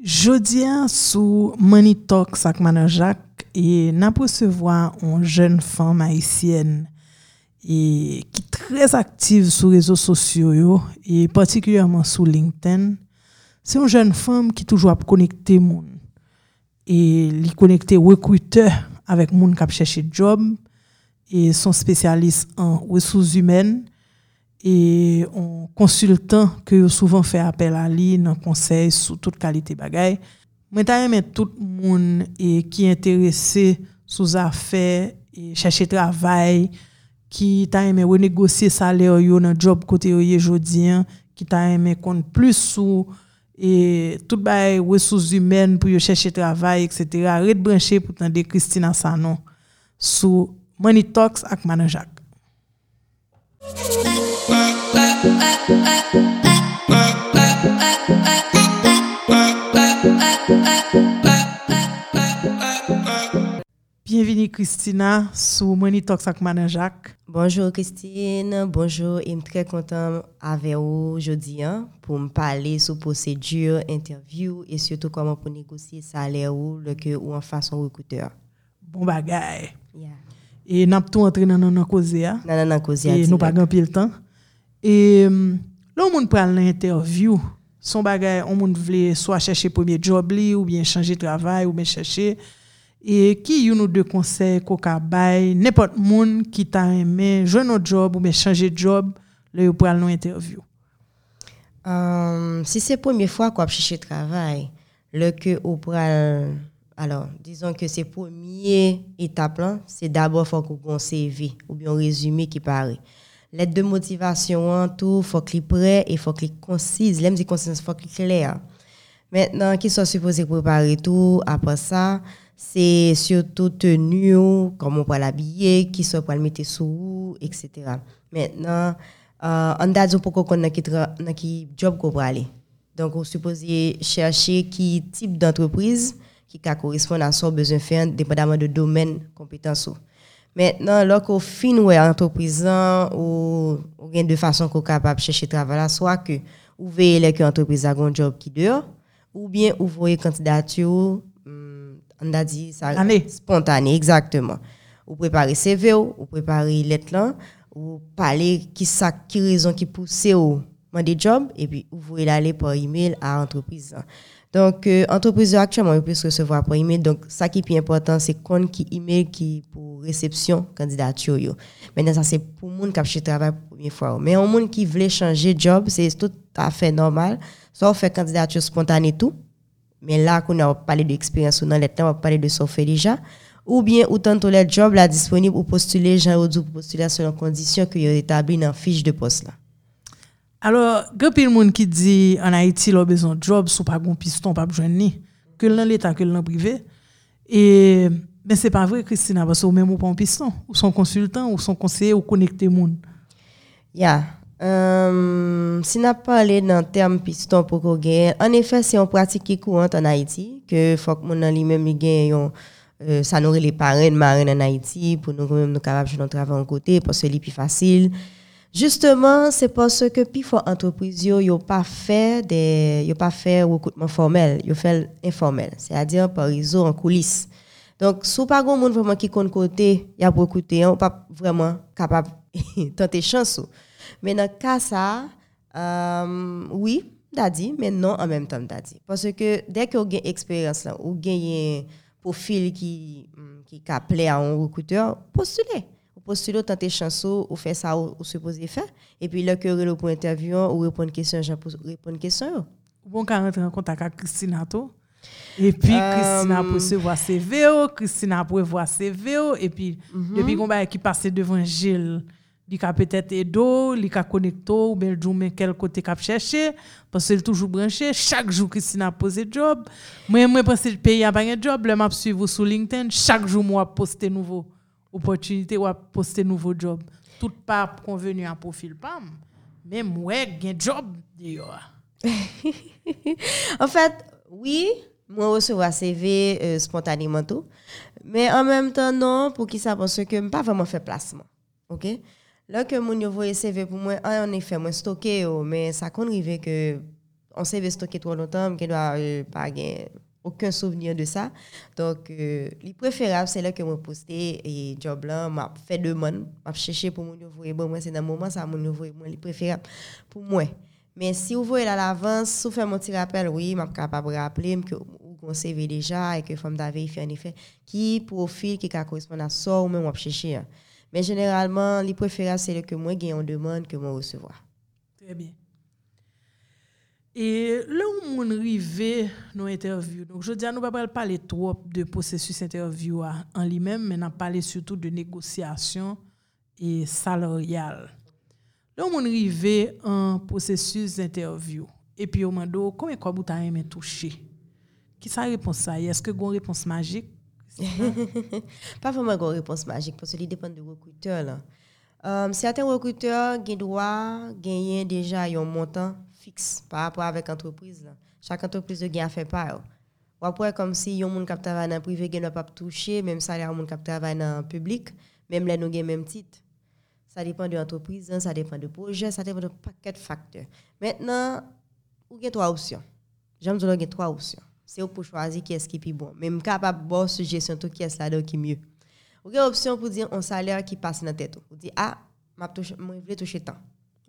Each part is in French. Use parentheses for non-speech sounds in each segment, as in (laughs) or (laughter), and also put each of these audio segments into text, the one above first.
Jodien sou Money Talk Sakmanan Jacques e nan posevwa an jen fam haisyen e ki trez aktiv sou rezo sosyo yo e patikyèman sou LinkedIn. Se an jen fam ki toujwa ap konekte moun e li konekte wekwite avèk moun kap chèche job e son spesyalist an wesous humen et on consultant que souvent fait appel à lui dans conseil sur toute qualité bagaille moi ta aimé tout le monde et qui intéressé sous affaires et chercher travail qui ta aimé renégocier salaire yo dans job côté yo jodi qui ta aimé compte plus sous et tout les ressources humaines pour chercher travail etc. arrête brancher pour tendre Christina Sanon sous Money Talks avec Manan Jacques Bienvenue Christina sur Money Talks avec Jacques. Bonjour Christine, bonjour et je suis très content avec vous aujourd'hui hein, pour me parler sur procédure, interview et surtout comment pour négocier salaire ou le que ou en façon recruteur. Bon bagay. Yeah. Et nous tout entré dans notre cause. Dans notre cause. Et nous pas gagné le temps. Et là, on prend l'interview. Son bagay, on voulait soit chercher premier job li, ou bien changer de travail, ou bien chercher. Et qui y nous deux conseils qu'on bail n'importe monde qui t'a aimé jouer notre job ou bien changer de job, là, on prend l'interview. Um, si c'est la première fois qu'on chercher travail, le que on prend alors, disons que c'est première étape c'est d'abord faut qu'on CV ou bien un résumé qui paraît. Lettre de motivation, tout, faut qu'il prêt et faut qu'il concise. L'aime dit concise, faut qu'il clair. Maintenant, qui sont supposés préparer tout, après ça, c'est surtout tenu, comment on peut l'habiller, qui sont pour le mettre sous, etc. Maintenant, on a dit pourquoi qu'on a qui job qu'on va aller. Donc, on supposé chercher qui type d'entreprise qui correspond à son besoin faire, dépendamment de domaine, compétence. Maintenant, lorsqu'on finit entreprise ou ou gain de façon qu'on capable chercher travail soit que vous voyez que l'entreprise a un job qui dure ou bien vous voyez candidature hmm, on a dit ça spontané exactement. Vous préparez CV vous préparez lettre là, vous parlez qui ça qui raison qui pousse au des job et puis vous voyez aller par email à l'entreprise. Donc, euh, actuellement, peut recevoir par email. Donc, ça qui est plus important, c'est qu'on qui email qui pour réception candidature. Maintenant, ça, c'est pour les gens qui travail pour la première fois. Mais un monde qui veut changer de job, c'est tout à fait normal. Soit on fait candidature spontanée tout. Mais là, qu'on a parlé d'expérience dans les temps, on va parler de ce fait déjà. Ou bien, autant que les jobs là disponibles ou postuler, genre, ou postuler selon conditions que vous établi dans la fiche de poste là. Alors, gèpil moun ki di an Haiti lò bezon job sou pa goun piston pa bjwen ni, ke lè l'Etat, ke lè privé, e, ben se pa vre Kristina, basè ou mè mou pa an piston, ou son konsultant, ou son konseye, ou konekte moun. Ya, um, si na pale nan term piston pou kou gen, an efè se yon pratik ki kouant an Haiti, ke fòk moun nan li mèm li gen yon... Euh, ça nourrit les parrains, marraines en Haïti pour nous nous capables de travailler en côté parce que c'est plus facile. Justement, c'est parce que puis faut entreprise yo yo pas fait des yo pas fait recrutement formel, yo fait informel, c'est-à-dire par réseau en coulisses. Donc, si pas grand monde vraiment qui compte côté, y a recruté, on pas vraiment capable (laughs) tenter chance. Mais dans cas ça, euh, oui, dit, mais non en même temps dit. Parce que dès que vous avez expérience là, ou un profil qui qui plaît à un recruteur, postulez postuler tenter chanson ou faire ça ou, supposé faire et puis là que le pour interview ou répondre question j'ai répondre question bon quand rentrer en contact avec Christina to et puis euh, Christina pour se voir CV Christina pour voir CV et puis mm depuis qu'on va qui passer devant Gilles il a peut-être aidé, il a connecté, ou bien mais quel côté cap chercher, parce qu'il est toujours branché. Chaque jour, Christina a posé job. Moi, je pense que le pays a pas de job, je suivre sur LinkedIn. Chaque jour, moi, poster nouveau opportunité ou à poster nouveau job. Tout pas convenu à profil PAM. Mais moi, j'ai un job (laughs) en fait, oui, moi recevoir CV euh, spontanément tout. Mais en même temps, non, pour qui ça parce que pas vraiment fait placement. OK? Là que mon voyez CV pour moi, en effet, moi stocké, mais ça qu'on arrive que on s'est stocké trop longtemps, qui doit euh, pas gagner aucun souvenir de ça. Donc, euh, le préférable, c'est là que je poste et job là, m'a fait demande, m'a cherché pour mon nouveau bon moi c'est dans le moment ça mon nouveau moi le préférable pour moi. Mais si vous voyez à l'avance, si vous faites mon petit rappel, oui, suis capable de rappeler que vous CV déjà et que femme d'avis fait en effet qui profil qui correspond à ça ou même chercher. Hein. Mais généralement, les préférable c'est que moi gagne en demande que moi recevoir. Très bien. Et là où on arrive nos interviews, donc je dis à nous pas parler trop de processus interview en lui-même, mais on parler surtout de négociation et salariale. Là où on arrive en processus d'interview, et puis on m'a dit, comment vous avez toucher? Qui ça réponse ça? Est-ce que vous une réponse magique? (laughs) pas vraiment une réponse magique, parce que ça dépend du recruteur. Um, certains recruteurs doivent gagner déjà un montant fixe par rapport avec l'entreprise. Chaque entreprise a fait part. Ou après, comme si un monde qui travaille dans le privé ne pas toucher, même salaire un monde qui travaille dans le public, même les nous le même titre. Ça dépend de l'entreprise, ça dépend du projet, ça dépend de paquet de facteurs. Maintenant, vous avez trois options. J'aime dire a trois options. C'est pour choisir qui est-ce qui est plus bon. Même capable de suggestion tout qui est là qui est mieux. Vous avez option pour dire un salaire qui passe dans la tête. Vous dites, ah, je veux toucher tant.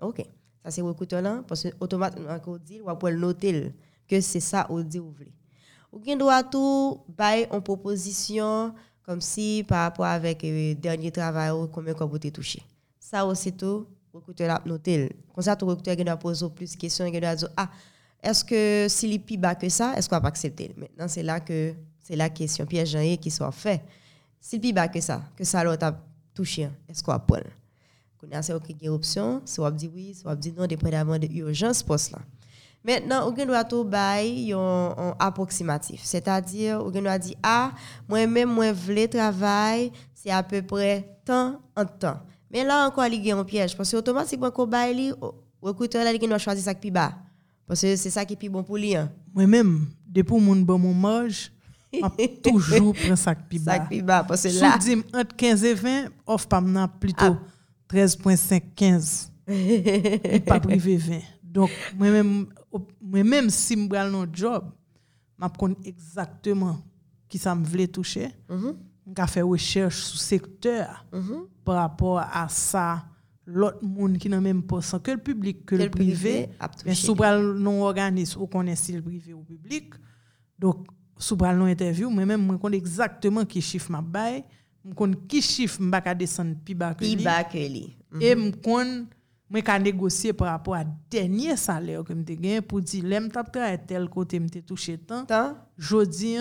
OK. Ça, c'est recruteur là, parce que automatiquement, on dit, on peut noter que c'est ça, on dit, vous voulez. Vous doit tout bailler en proposition, comme si par rapport avec le euh, dernier travail, combien vous avez touché. Ça aussi, tout, recruteur là, noter. Comme ça, tout recruteur doit poser plus de questions, il doit dire, ah, est-ce que s'il est plus bas que ça, est-ce qu'on va accepter? Maintenant, c'est là que c'est la question piège qui soit fait. Si plus bas que ça, que ça l'autre touché, est-ce qu'on va prendre? Qu'on a une option, soit on dit oui, soit on dit non, dépendamment de l'urgence poste là. Maintenant, on doit tout bail un approximatif, c'est-à-dire on doit dire ah, moi-même moi veux travail, c'est à peu près tant en temps. Mais là encore il y a un piège parce que automatiquement qu'on bail recruteur là il doit choisir ça qui bas parce que c'est ça qui est plus bon pour lui. Hein. Moi-même, depuis mon bon mon mange (laughs) toujours prendre sac pi bas. Sac pi bas parce que là. Si entre 15 et 20, offre pas maintenant plutôt 13.5 15. et pas privé 20. Donc moi même moi même si me dans notre job, m'a connais exactement qui ça me voulait toucher. Mm fait recherche sur secteur mm par rapport à ça l'autre monde qui n'a même pas sans que le public que, le privé, mais sous non organisme ou connaît si le privé ou public donc sous bral non interview moi même je connais exactement qui chiffre m'a bail je connais qui chiffre m'a ka descendre plus bas que lui et je connais moi ka négocier par rapport à dernier salaire que m'te gagné pour dire l'aime t'a travailler tel côté m'te touché tant. Jodi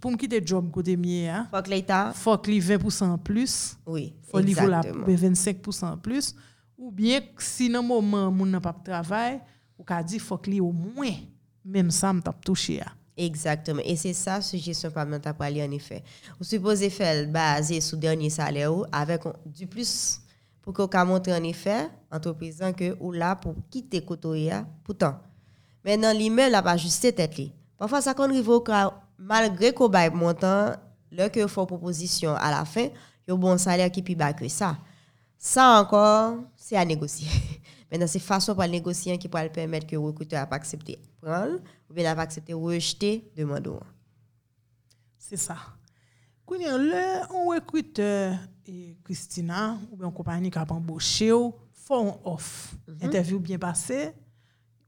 pour me quitter job côté mien hein. faut que l'état faut que 20% plus. Oui faut niveau la 25% plus. Ou bien si dans moment mon n'a pas travail ou ka dit faut que au moins même ça m't'a touché hein. Exactement. Et c'est ça, suggestion parlementaire pour aller en effet. Vous supposez faire basé sur le dernier salaire avec du plus pour qu'on montre en effet, entreprise que ou là pour quitter Kotoya pourtant. Maintenant, l'email n'a pas ajusté tête. Parfois, ça qu'on arrive malgré qu'on baille montant, là que faut proposition à la fin, il y a un bon salaire qui est plus bas que ça. Ça encore, c'est à négocier. (laughs) Maintenant, c'est façon pour négocier qui pourrait permettre que le recruteur n'a pas accepté prendre ou bien n'a pas accepté rejeter demande. C'est ça. Quand le un recruteur et Christina ou bien une compagnie qui a embauché font un off. Mhm. Interview bien passé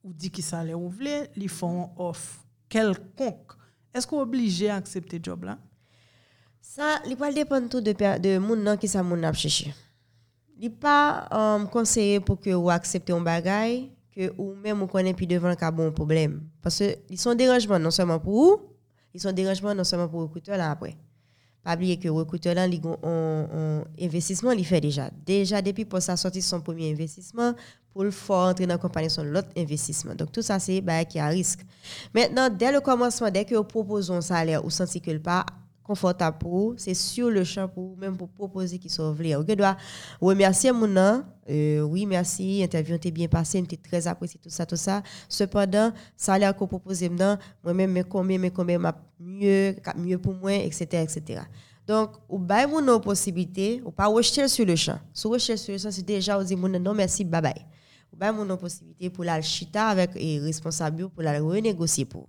ou dit qu'il ça ou voulez, ils font un off quelconque. Est-ce qu'on est obligé à accepter le job là? Ça, il va dépendre tout de de monde qui ça a cherché n'est pas um, conseillé pour que vous acceptez un bagage que ou même vous connaissez puis devant un bon problème. Parce que ils sont dérangements non seulement pour vous ils sont dérangements non seulement pour le recruteur là après. Pas oublier que le recruteur là un investissement il fait déjà. Déjà depuis pour sa sortie son premier investissement pour le faire entrer dans la compagnie son l'autre investissement. Donc tout ça c'est bah qui a risque. Maintenant dès le commencement dès que vous proposez un salaire ou sentez que pas confortable pour c'est sur le champ pour même pour proposer qui sauve les. Je dois remercier mon nom. Euh, oui, merci, interview était bien passé, était très apprécié tout ça tout ça. Cependant, ça a l'air qu'on propose maintenant, moi-même mais combien mais combien mieux mieux pour moi etc. etc. Donc, ou bail mon possibilité, ou pas rejeter sur le champ. Si rejeter sur le champ, c'est déjà on dit non merci bye bye. ou bien mon possibilité pour la chita avec et responsable pour la renégocier pour.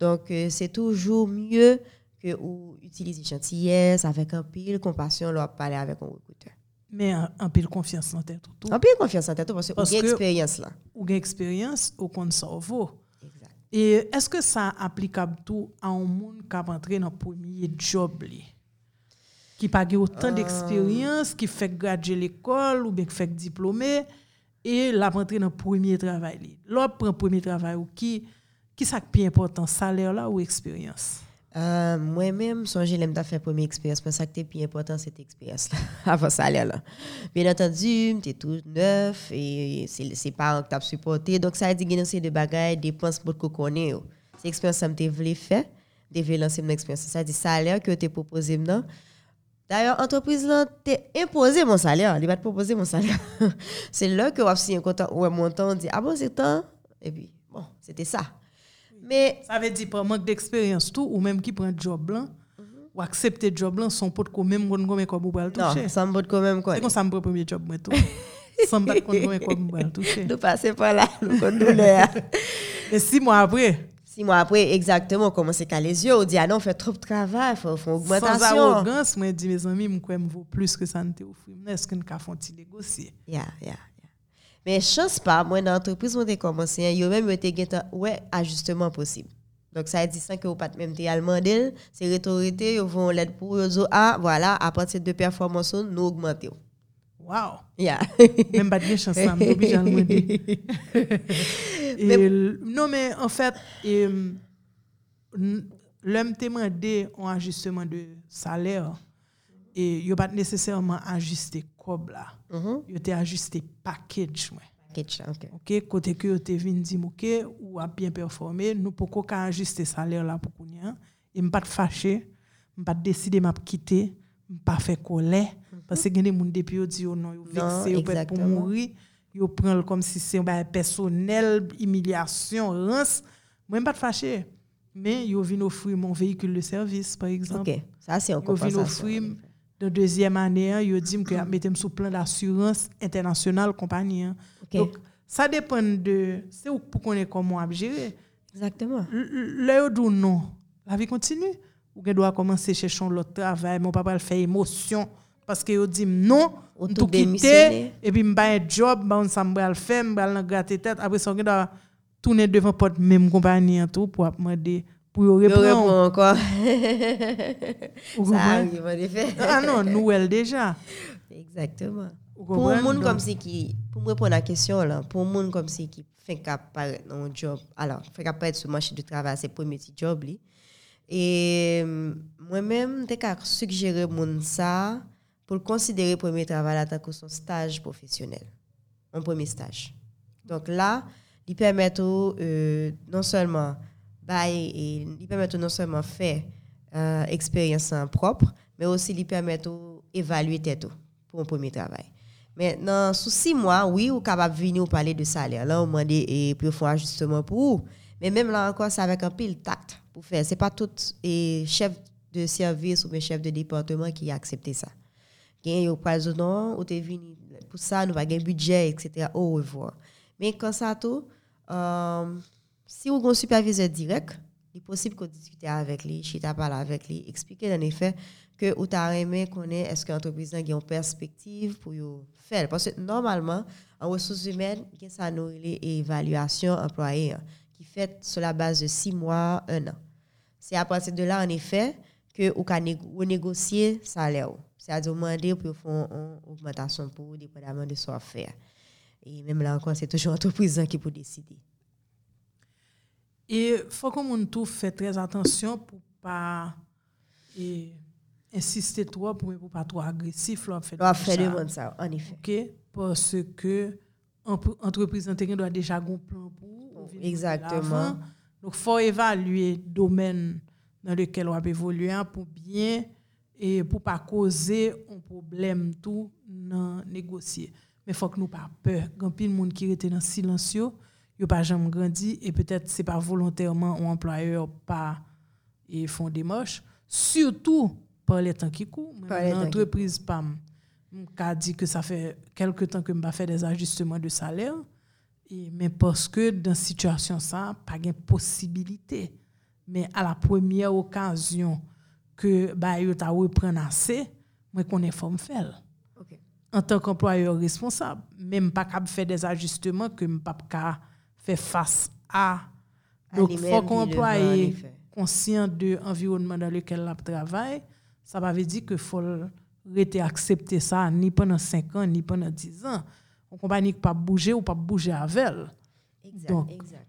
Donc euh, c'est toujours mieux que ou utilisez gentillesse avec un pile compassion leur parler avec un recruteur. Mais un, un pile confiance en tête tout. Un pile confiance en tête parce, parce que vous avez expérience là. ou avez expérience au compte cerveau exact. Et est-ce que ça applicable tout à un monde qui a entré dans le premier job li? qui pas autant euh. d'expérience qui fait graduer l'école ou bien qui fait diplômé et la rentrée dans le premier travail l'autre prend premier travail ou qui qui ça qui est important? Salaire là ou expérience? Euh, Moi-même, j'ai l'aime faire première expérience, parce que ce qui est plus important, c'est l'expérience (laughs) avant salaire là. Bien entendu, tu es tout neuf et c'est pas que tu as supporté. Donc, ça a dit que c'est des bagages, des dépenses pour que tu connais. C'est l'expérience que tu voulu faire, tu voulu lancer mon expérience. Ça dit salaire que tu proposé maintenant. D'ailleurs, l'entreprise là t'es imposé mon salaire, il va te proposer mon salaire. (laughs) c'est là que on signé un contrat ou un montant, on dit ah bon c'est temps? Et puis bon, c'était ça. Mais, ça veut dire par manque d'expérience tout, ou même qui prend job blanc, mm -hmm. ou accepter job blanc, son pote quand même comme quoi vous le non, toucher. Non, ça me pote quand même quoi. C'est comme ça me premier job moi tout. Sans pas quand même comme vous le toucher. Nous passer par là, nous douleur. Mais six mois après. Six mois après, exactement, comment c'est qu'à les yeux, on dit ah non, on fait trop de travail, faut, faut augmentation. Sans arrogance, moi dis mes amis, moi me vaut plus que ça ne t'offre. Est-ce qu'on peut négocier? Yeah, yeah, Mais chance pas, moi, dans l'entreprise, on a commencé, il y a même été ouais, ajustement possible. Donc, ça dit ça que vous pas même allemand c'est autorités, ils vont l'aide pour eux, ah, voilà, à partir de performance, nous augmentons. Wow. Yeah. même pas de chance, ça m'oblige à le Non, mais en fait, l'homme t'a demandé un ajustement de salaire et il n'a pas nécessairement ajusté cob là. Mm Il a ajusté package. Package, ok. Ok, côté que tu venu dire ok ou a bien performé, nous pouvons pas ajuster salaire là pour qu'on et pas fâché, pas décider m'a quitter, pas faire colère mhm. parce que des gens depuis dit oh non, vexé pour mourir, ils prennent comme si c'est un personnel, humiliation, rance. Moi pas fâché. Mais ils viennent offrir mon véhicule de service par exemple. OK, ça c'est un compensation. Ils offrir de deuxième année, ils hein, dit que (coughs) je mettez sous plan d'assurance internationale compagnie. Hein. Donc, ça dépend de. C'est pour qu'on ait comment gérer. Exactement. Là, où non, la vie continue. Ou qu'on doit commencer à chercher l'autre travail, mon papa fait émotion. Parce que dit non, tout quitter, et puis je un job, je ça le faire, je vais gratter tête. Après ça, on doit tourner devant la même compagnie tout pour demander pour y répondre. encore. ça arrive en effet. Ah non, nous, elle déjà. Exactement. Pour un monde comme si qui, pour me répondre à la question là, pour un monde comme si qui fait qu'apparaître dans un job, alors, fait qu'apparaître sur le marché du travail, c'est premier petit job. Li. Et moi-même, j'ai suggéré mon ça pour considérer le premier travail en tant que son stage professionnel, un premier stage. Donc là, il permet euh, non seulement et il permet non seulement faire euh, expérience propre, mais aussi il permet d'évaluer tout pour un premier travail. Maintenant, sous six mois, oui, vous capable de venir parler de salaire. Là, on demande et puis faire ajustement pour vous. Mais même là encore, c'est avec un pile tact pour faire. Ce n'est pas tout et chef de service ou chef de département qui a accepté ça. Il y a pas non, ou t'es venu pour ça, nous avons un budget, etc. Au revoir. Mais quand ça tout, euh, si vous avez un superviseur direct, il est possible que vous discutez avec lui, chita parle avec lui, expliquer en effet que vous avez aimé connaître est-ce que l'entreprise a une perspective pour faire? Parce que normalement, en ressources humaines, il y a une évaluation employée hein, qui fait sur la base de six mois, un an. C'est à partir de là, en effet, que vous pouvez négocier salaire. C'est-à-dire demander pour faire une augmentation pour dépendamment de ce faire. Et même là encore, c'est toujours l'entreprise qui peut décider. E fò kon moun tou fè trez atensyon pou pa e, insistè tro pou mè pou pa tro agresif lò ap fè devan sa. An ifè. Ok, pòsè ke entreprise nan teryen do a deja goun plan pou. Exactement. Donc fò evalue domen nan lekel wap evoluyen pou bien e pou pa koze an problem tou nan negosye. Men fò k nou pa pè. Gampil moun ki rete nan silansyo, yo pas jamais grandi et peut-être c'est pas volontairement ou employeur pas et font des moches surtout par les temps qui courent l'entreprise pas m'a dit que ça fait quelque temps que m'a fait des ajustements de salaire Et, mais parce que dans cette situation, ça, pas de possibilité. Mais à la première occasion que bah, yo ta reprendre assez, moi qu'on est forme faire. En tant qu'employeur responsable, même pas capable faire des ajustements que pas faire face à. Donc il faut qu'on employé conscient de l'environnement dans lequel il travaille, ça veut dire que faut rester accepter ça ni pendant 5 ans ni pendant 10 ans. On compagnie pas bouger ou pas bouger avec elle. Exact, Donc, exact.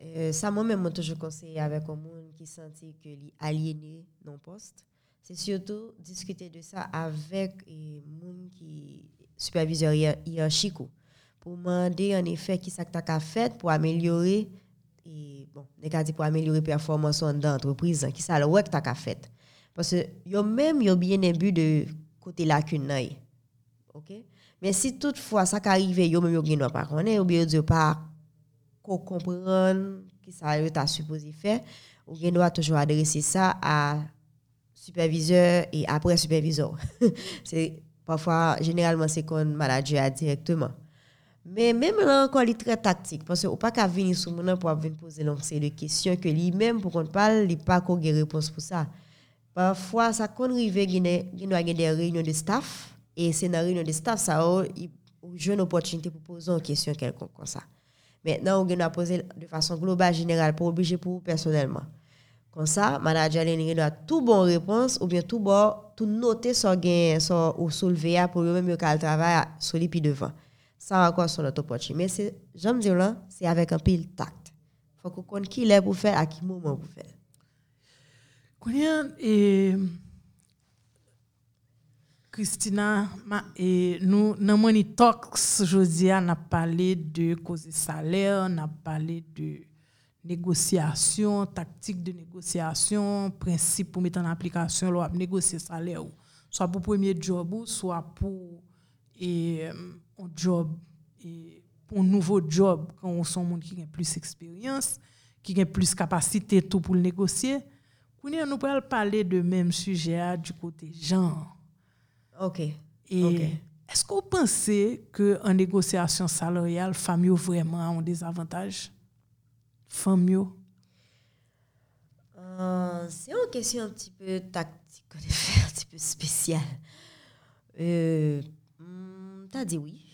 Euh, ça, moi-même, moi, toujours conseillé avec un monde qui sentit que est aliéné non poste. C'est surtout discuter de ça avec les monde qui superviseur hiérarchique pour demander en effet qui ça que tu as fait pour améliorer et bon, dit pour améliorer performance dans l'entreprise, qui ça le que tu as fait. Parce que yo même yo bien un but de côté lacune OK? Mais si toutefois ça arrive yo même yo pas connaître ou bien yo pas comprendre qui ça t'a supposé faire ou bien doit toujours adresser ça à superviseur et après superviseur (laughs) c'est parfois généralement c'est qu'on manager directement mais même là encore il est très tactique parce que pas qu'à venir sur mon pour venir poser une série de questions que lui même pour qu'on parle il pas qu'on réponse pour ça parfois ça qu'on arrive il y a des réunions de staff et c'est dans réunion de staff, ça a une opportunité pour poser une question quelconque comme ça. Maintenant, on a posé de façon globale, générale, pour obliger pour vous personnellement. Comme ça, manager a tout bon réponse ou bien tout bon, tout noter sur ou soulever pour lui-même le travail sur pieds devant. Ça encore sur notre opportunité. Mais c'est, j'aime dire là, c'est avec un pile tact. Faut qu'on connaisse qui est pour faire, à quel moment pour faire. et Christina, et nous, dans Money Talks, aujourd'hui, a parlé de cause salaire, on a parlé de négociation, tactique de négociation, principe pour mettre en application, là, négocier salaire, soit pour premier job, soit pour un job, et pour un nouveau job, quand on sont monde qui a plus d'expérience, qui a plus de capacité tout pour négocier. Nous pouvons parler de même sujet du côté genre. OK. Et est-ce que vous pensez qu'en négociation salariale, femmes vraiment ont des avantages? Femmes euh, C'est une question un petit peu tactique, (laughs) un petit peu spéciale. Euh, hmm, tu as dit oui.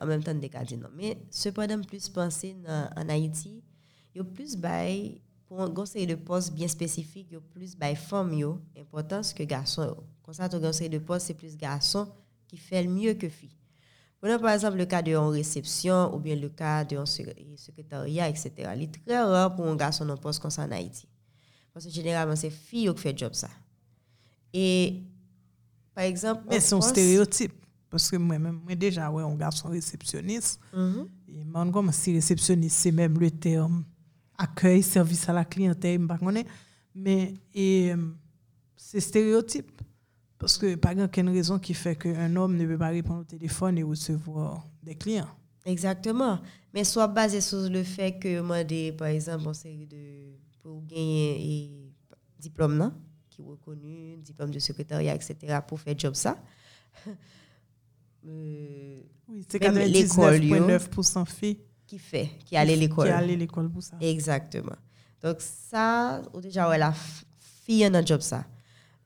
En même temps, des non. Mais cependant, plus penser en Haïti, il y a plus de pour un conseil de poste bien spécifique, il y a plus de femmes importance que garçons. Comme ça, ton conseil de poste, c'est plus garçon qui fait le mieux que fille. Prenons par exemple le cas de réception ou bien le cas de secrétariat, etc. Il est très rare pour un garçon en poste comme ça en Haïti. Parce que généralement, c'est fille qui fait le job ça. Et par exemple. Mais c'est un stéréotype. Parce que moi-même, moi déjà, ouais, un garçon réceptionniste. Mm Et moi, comme si réceptionniste, c'est même le terme accueil, service à la clientèle, mais et, euh, c'est stéréotype. Parce que pas aucune raison qui fait qu'un homme ne peut pas répondre au téléphone et recevoir des clients. Exactement. Mais soit basé sur le fait que moi, des, par exemple, en série de, pour gagner un diplôme, là, qui est reconnu, diplôme de secrétariat, etc., pour faire job ça. (laughs) euh, oui, c'est 99,9% filles. Qui fait, qui allait l'école. Qui allait à l'école pour ça. Exactement. Donc, ça, déjà, ouais, la fille dans job ça.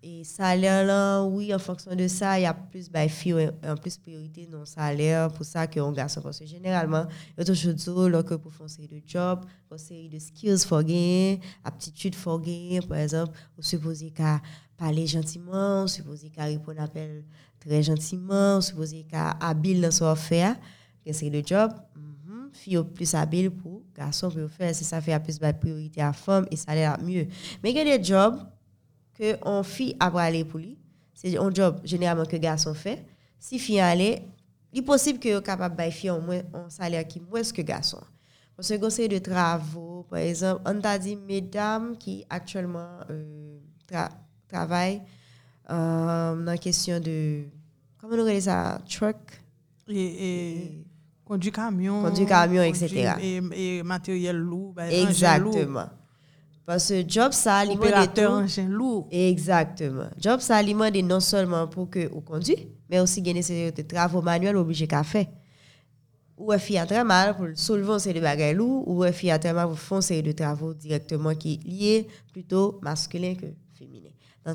Et salaire là, oui, en fonction de ça, il y a plus filles en plus priorité le salaire pour ça qu'un garçon. Parce que généralement, il y a toujours dire que pour série de jobs, une série de skills pour gagner, aptitude pour gagner, par exemple, vous supposez qu'à parler gentiment, vous supposez qu'à répondre à appel très gentiment, vous supposez qu'à habile dans son affaire, série de jobs. Mm -hmm. plus habile pour garçon pour faire, si ça fait plus de priorité à femme et l'air mieux. Mais il y a des jobs que on fille après aller pour lui. C'est un job généralement que garçon fait. Si fille aller, il est possible que capable de fille moins un salaire qui moins que garçon. Parce que conseil de travaux, par exemple, on t'a dit mesdames qui actuellement euh, travaillent euh, dans la question de comment on dit ça, truck? Et, conduit camion, conduit camion, etc. Et, matériel lourd, ben, exactement. Parce que job ça alimente engin lourd. Exactement. Job ça alimente non seulement pour que vous conduisez, mais aussi gagner des travaux manuels obligés qu'à faire. ou est a très mal pour soulever ces bagages lourds, ou est a très mal pour faire série de travaux directement qui est lié plutôt masculin que féminin. Dans,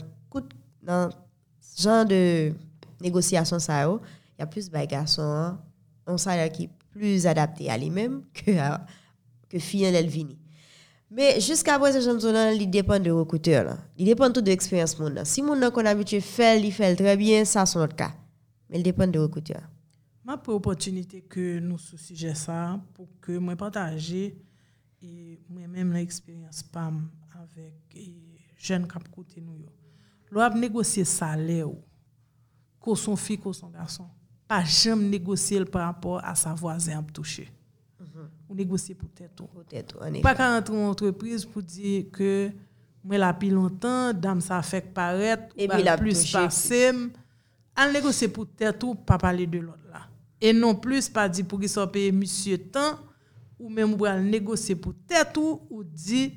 dans ce genre de négociation, ça, il y a plus de garçons, hein. un salaire qui est plus adapté à lui-même que, que fille Elvini. Mais jusqu'à présent, je il dépend de recruteur. Il dépend tout de l'expérience. Si mon qu'on a habitué faire, il fait très bien, ça c'est notre cas. Mais il dépend de recruteur. Ma pour opportunité que nous sous sujet ça pour que moi partager et moi-même l'expérience PAM avec les jeunes cap côté nous. L'on négocier salaire ko son fille ko son garçon. Pas jamais négocier par rapport à sa voisin à toucher. ou négocier pour peut-être peut Pas qu'à entrer en entreprise pour dire que moi la pile longtemps, dame ça fait paraître, et puis la plus passer, à négocier pour peut-être ou pas parler de l'autre là. Et non plus pas dire pour qu'il soit payé monsieur temps ou même pour négocier pour peut-être ou, ou dire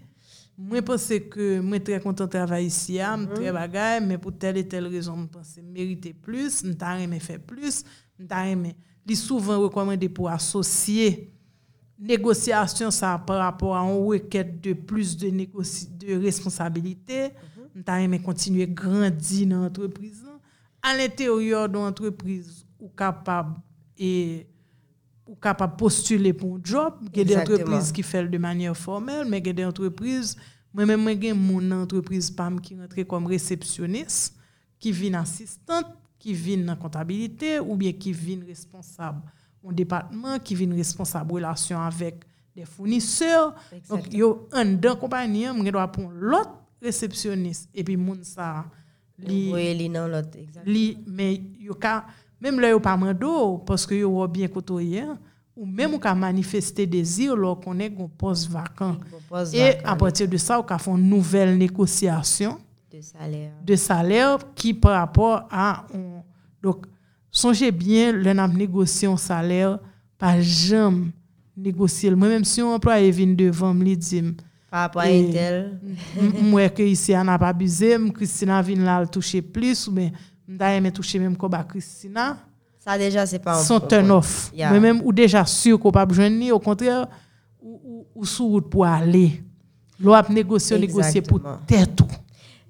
moi pense que moi très content de travailler ici, je mm -hmm. très bagaille, mais pour telle et telle raison, je pense mériter plus, je t'ai faire plus, je t'ai souvent recommandé pour associer négociation ça par rapport à une requête de plus de, de responsabilité. Mm-hmm. Nous mm aimé -hmm. continuer à grandir dans l'entreprise. À l'intérieur de l'entreprise, ou capable et ou capable postuler pour un job. Il y a des entreprises qui font de manière formelle, mais il y a des entreprises, moi-même, moi, j'ai mon entreprise PAM qui rentre comme réceptionniste, qui vient assistante, qui vient en comptabilité ou bien qui vient responsable au département, qui vient responsable relation avec des fournisseurs. Donc, il y a un dans compagnie, je dois prendre l'autre réceptionniste, et puis mon ça. Li, oui, li non l'autre, exactement. mais il y a même là, il pas mando parce que yo bien côtoyé ou même on manifester désir lors qu'on est un poste vacant. Et à partir de ça, on a fait une nouvelle négociation de salaire. De salaire qui par rapport à donc songez bien le n'a négocié un salaire pas jamais négocier. Moi même si un employé vient devant me dit par rapport à tel. moi que ici on n'a pas abusé Christina vient là toucher plus mais d'ailleurs toucher même comme Christina. Ça déjà c'est pas un son turn off mais même ou déjà sûr qu'on pas besoin au contraire ou ou sous route pour aller. L'on a négocié négocier pour tête tout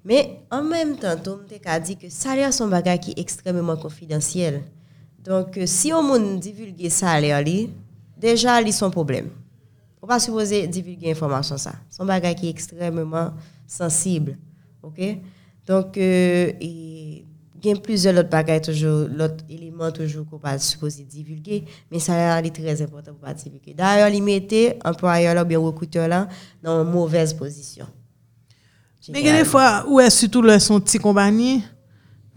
mais en même temps Tom a dit que salaire son bagage qui est extrêmement confidentiel donc euh, si on monde divulguer salaire déjà ils sont problème on pas supposer divulguer information ça son bagage qui est extrêmement sensible OK? Donc euh, il y a plusieurs autres bagages toujours, l'autre élément toujours qu'on pas supposé divulguer, mais ça est très important pour pas divulguer. D'ailleurs, il mettait employeur là, bien recruteur là, dans une mauvaise position. Men gen defwa, ou e sütou lè son ti kompani,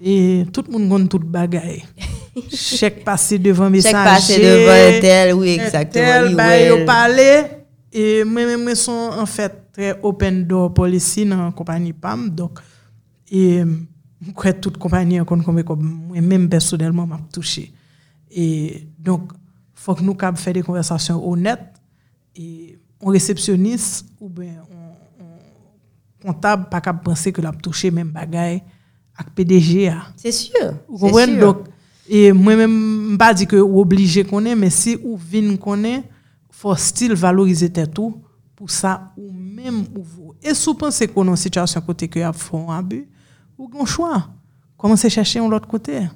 e tout moun kon tout bagay. (laughs) Chèk pase devan mesaje. Chèk pase devan tel, oui, exactement. Tel, bay yo pale, e mwen mwen son en fèt tre open door policy nan kompani PAM, donc, e mwen kwe tout kompani an kon konbe kon mwen mèm personelman map touche. E, donc, fòk nou kab fè de konversasyon honèt, e, on resepsyonis, ou ben, on comptable pas penser que l'a touché même bagaille avec PDG c'est sûr vous sûr. donc et moi même pas dit que obligé connaît mais si ou vinn connaît faut style valoriser tout pour ça ou même ou et sous penser qu'on en situation côté que y a font abus ou un choix. Commencer à chercher de l'autre côté?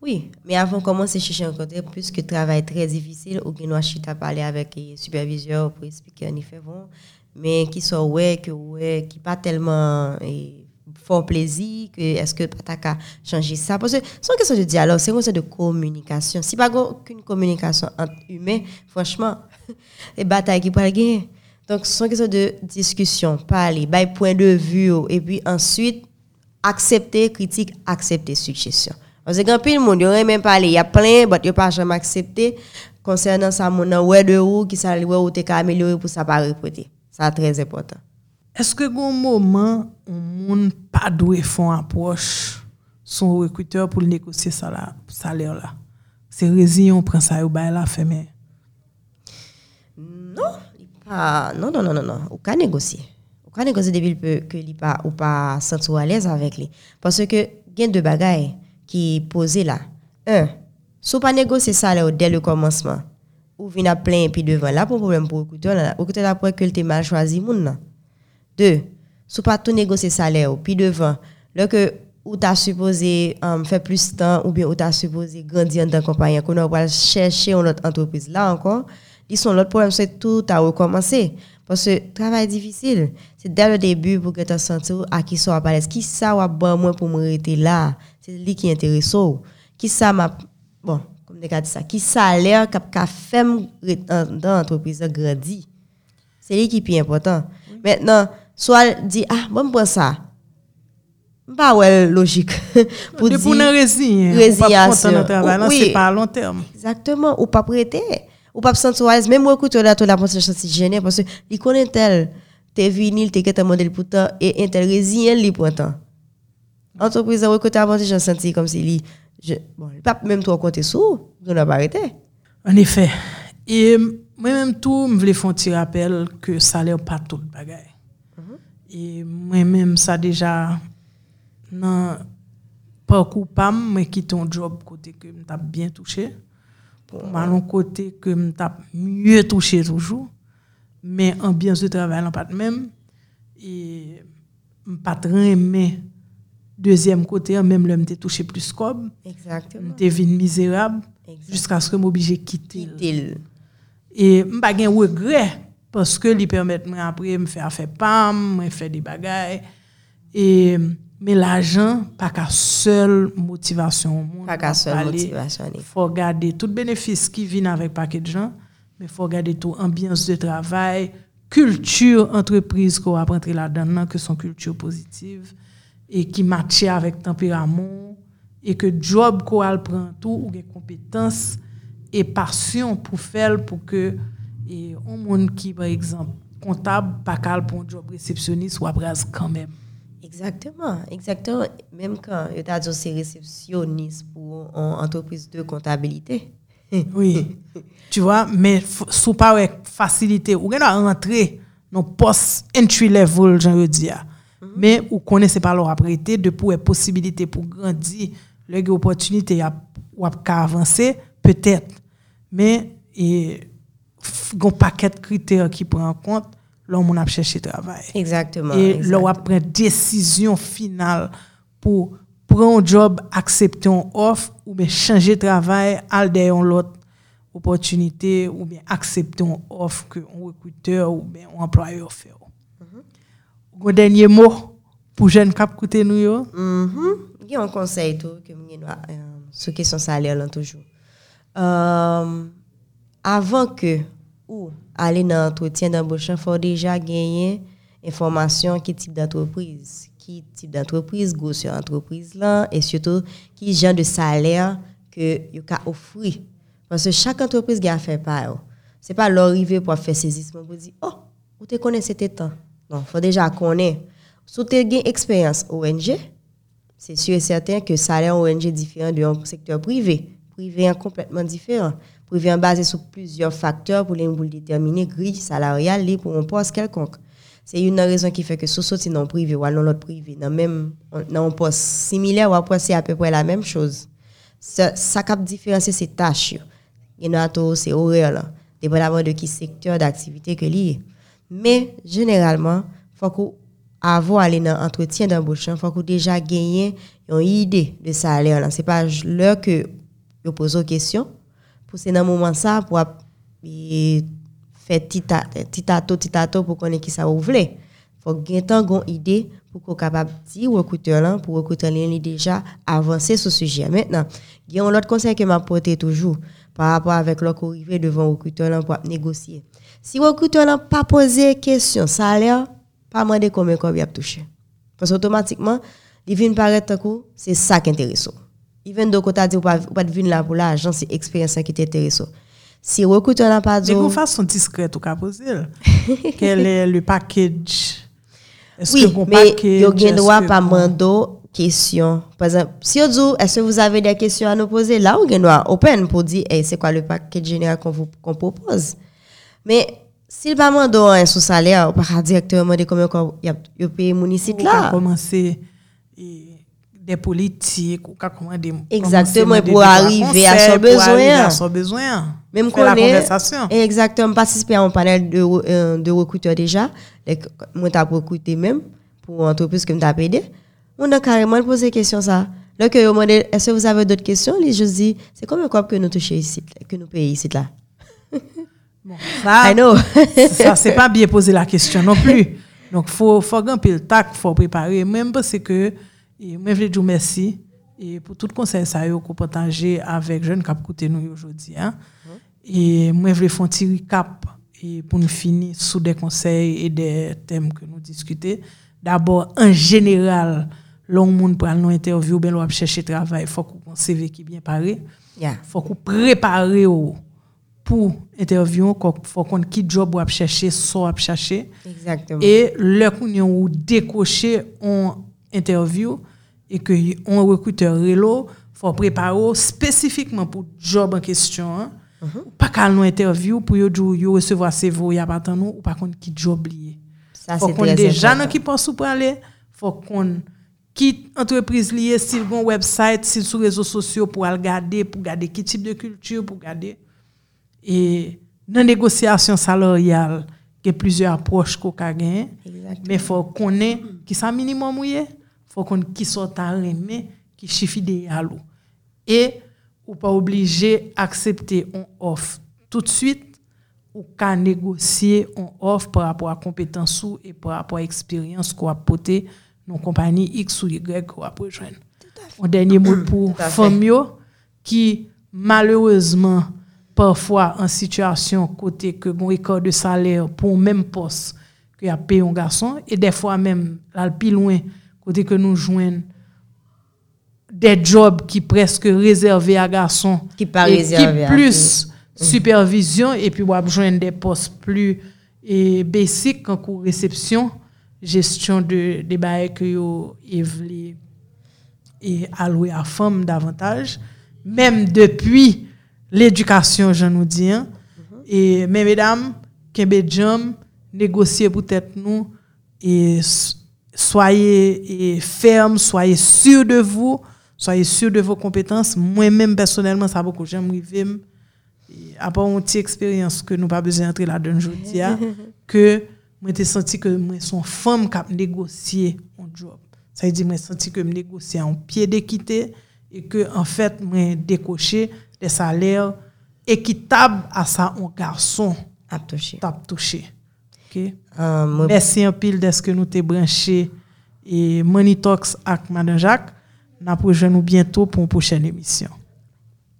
Oui, mais avant de commencer à chercher un côté, puisque le travail est très difficile, ou qu'on doit parler avec le superviseur pour expliquer un effet bon, mais qui soit ouais, que ouais, qui pas tellement et, fort plaisir, que est-ce que as changer ça? Parce que c'est une question de dialogue, c'est une question de communication. Si pas aucune communication entre humains, franchement, (laughs) les batailles qui peuvent gagner. Donc, c'est une question de discussion, parler, point de vue, et puis ensuite, accepter critique, accepter suggestion. Parce que quand le monde, aurait même parlé, il y a plein, mais il pas jamais accepté concernant ça, mon ouais de où, qui ça, ouais, ou t'es améliorer pour ça pas répéter. Sa trez epotan. Eske goun mouman ou moun pa dwe fon apwosh son rekwiteur pou negosye saler la? Se rezi yon pren sa yo bay la feme? Non, ah, non, non, non, non, ou ka negosye. Ou ka negosye debil pe ke li pa ou pa sentou alez avèk li. Pase ke gen de bagay ki pose la. Un, sou pa negosye saler ou del le komanseman. Ou vient plein puis devant là pour problème pour recruteur là pour que tu mal choisi moun deux sous pas tout négocier salaire puis devant là que ou t'as supposé um, faire plus de temps ou bien ou t'as supposé grandir dans compagnie qu'on va chercher une autre entreprise. Là encore ils sont l'autre problème c'est tout à recommencer. Parce que travail difficile c'est dès le début pour que tu senti à qui soit à qui ça va bon moi pour me rester là? C'est lui qui intéresse qui ça m'a bon ça. Qui salaire qu'a fait dans l'entreprise grandi. C'est lui qui est plus important. Maintenant soit dit ah bon pour ça. Pas ouais logique. (laughs) Pour dire pour oui, c'est pas à long terme. Exactement. Ou pas prêter. Ou pas sentir à même moi écoute là la pensée sentir gêné parce que il connaît tel. T'es vinyle t'es qu'un modèle pourtant. Et résilient li pourtant. Entreprise avant je senti comme si li je bon pas même toi compter sous on n'a pas arrêté. En effet. Et moi-même tout me voulais faire un petit rappel que salaire pas tout bagaille. Mm et moi-même ça déjà non parcours pam mais qui ton job côté que m't'a bien touché. Pour mon côté que m't'a mieux touché toujours. Mais ambiance de travail pas même. Et pas très aimé deuxième côté même le m'était touché plus comme. Exactement. M'était venu misérable jusqu'à ce que m'obligé quitter. Quitter. Et m'pas gain regret parce que lui permettre moi après me faire faire pam me faire des bagailles. Et mais l'argent, pas qu'à seule motivation. Pas qu'à seule motivation. Il faut regarder tout bénéfice qui vient avec paquet de gens, mais il faut regarder tout ambiance de travail, culture entreprise qu'on va rentrer là-dedans, que son culture positive, et qui matchait avec tempérament et que job qu'on prend tout ou des compétences et passion pour faire pour que et un monde qui par exemple comptable pas cal pour un job réceptionniste ou brase quand même Exactement, exactement. Même quand tu as dit c'est réceptionniste pour une entreprise de comptabilité. (laughs) oui. tu vois, mais sous pas facilité, ou bien rentrer dans poste entry level, j'en veux dire. Men ou konen se pa lor aprete de pou e posibilite pou grandi le ge opotunite wap ka avanse, petet. Men, e, gon paket kriter ki pou an kont, lor moun ap chèche travay. Exactement. E lor wap pren desisyon final pou pren job, aksepte yon off, ou ben chanje travay al deyon lot opotunite, ou ben aksepte yon off ke yon rekruteur ou ben yon employer fè ou. Gwo denye mo pou jen kap koute nou yo? Mm-hmm. Gen yon konsey tou ke mwen yon um, sou kesyon salè lan toujou. Um, avan ke ou ale nan entretien d'embauchan, fò deja genyen informasyon ki tip d'entreprise. Ki tip d'entreprise, gwo se entreprise lan, e syotou ki jen de salè ke yon ka ofri. Pansè chak entreprise gen a fè pa yo. Se pa lor rive pou a fè sezisman pou di, oh, ou te konen se te tan. Non, faut déjà connaître. Si tu une expérience ONG, c'est sûr et certain que le salaire ONG est différent du secteur privé. Privé est complètement différent vient basé sur plusieurs facteurs pour les déterminer grille salariale pour un poste quelconque. C'est une raison qui fait que sous sorti non privé ou dans l'autre privé, dans même un poste similaire ou après c'est à peu près la même chose. Ça, ça cap différencier ces tâches. Il y a c'est horaire là, dépendamment de qui secteur d'activité que lié. Mais généralement, faut qu'on avant aller dans l'entretien d'embauche, il faut déjà gagné une idée de salaire là. C'est pas l'heure que vous posez aux questions. Pour c'est dans moment ça pour faire petit tato petit tato pour connaître qui ça vous voulez. Faut gagner une idée pour qu'on capable dire recruteur là pour recruteur là déjà avancer sur ce sujet. Maintenant il y a un autre conseil que m'a porté toujours par rapport avec le arrivé devant recruteur là pour négocier si recruteur là pas poser question salaire pas demander combien combien a touché parce automatiquement il vient paraître c'est ça qui intéresse even de côté ou pas pas venir là pour l'argent c'est expérience qui t'intéresse si recruteur n'a pas dit mais façon discrète ou cas poser (laughs) quel est le package? Est-ce oui, que bon mais yo gen droit pas mando question par exemple si on dit est-ce que vous avez des questions à nous poser? Là on gen droit open pour dire hey, c'est quoi le package général qu'on vous qu'on propose? Mais s'il pas mando un sous salaire ou pas directement demander combien il y a payé mon site là commencer et des politiques ou commander Exactement, pour arriver à son besoin. à son besoin. Même la qu'on est- conversation. Exactement, participer à un panel de, euh, de recruteurs déjà. Moi, t'as recruté même pour une entreprise que m'as aidé. On a carrément posé question ça. Là, que on demandé, est-ce que vous avez d'autres questions? Les je dis, c'est combien de quoi que nous touchons ici, que nous payons ici, là? Bon, ça, I know. (laughs) ça, c'est pas bien poser la question non plus. Donc, il faut, faut grimper le tac, faut préparer. Même parce que, et moi, je veux dire merci et pour tout le conseil ça qu'on partager avec jeunes qui écoutent nous aujourd'hui. Hein? Mm. Et moi, je voulais faire un petit recap et pour nous finir sous des conseils et des thèmes que nous discutons. D'abord, en général, l'on monde pour nous interview, ben, l'on chercher travail, faut qu'on CV qui bien paré. Yeah. Faut qu'on prépare au pour interview qu'on faut qu'on qui job ou à chercher soit à chercher Exactement. et le qu'on ou décocher en interview et que on recruteur relo faut préparer spécifiquement pour job en question hein. pas qu'à nous interview pour yo recevoir CV y a pas tant nous ou pas qu'on qui job lié Ça, faut c'est qu'on très déjà important. qui pense pour aller faut qu'on quitte entreprise liée s'il bon website s'il sur réseaux sociaux pour regarder pour regarder qui type de culture pour regarder et dans négociation salariale il y a plusieurs approches qu'on a mais faut qu'on ait qui ça minimum oui faut qu'on qui soit à remet qui chiffre idéal et ou pas obligé accepter on offre tout de suite ou qu'à négocier on offre par rapport à compétence ou et par rapport à expérience qu'on a porté dans compagnie X ou Y qu'on a rejoindre. Un dernier mot pour yo qui malheureusement parfois en situation côté que gon écart de salaire pour même poste que a payé un garçon et des fois même là le plus loin côté que nous joignent des jobs qui presque réservés à garçons Qui pas et réservé qui plus supervision et puis on joindre des postes plus et basic en cours réception gestion de des bails que yo et allouer à femmes davantage. Même depuis l'edukasyon jan nou diyan, mm -hmm. e men medam, kenbe jam, negosye pou tèt nou, e soye ferme, soye sur de vou, soye sur de vou kompetans, mwen men personelman sa pou kou jan mwivem, apon mwen ti eksperyans ke nou pa beze entre la den jodi ya, ke mwen te senti ke mwen son fom kap negosye an job. Sa yi di mwen senti ke mwen negosye an piye dekite, e ke an fèt mwen dekoche, des salaires équitables à ça un garçon À toucher. t'a touché OK? Euh, moi, Merci un pile de ce que nous t'es branché et Money Talks avec Madame Jacques. Nous prochaine nous bientôt pour une prochaine émission.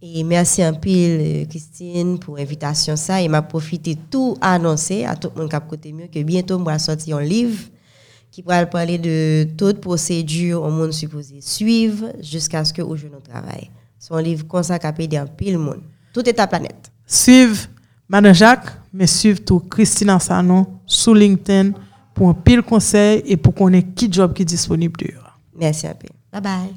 Et merci un pile, euh, Christine, pour l'invitation. Ça, et m'a profité tout annoncer à tout le monde qui a côté mieux que bientôt, on va sortir un livre qui va parler de toute procédure au monde supposé suivre jusqu'à ce que au jour nous travail. Son livre consacré ça qui pile monde. Tout est à planète. Suivez Madame Jacques, mais suivez tout Christine Sanon sur LinkedIn pour un pile conseil et pour qu'on ait qui job qui est disponible. Merci à peu. Bye bye.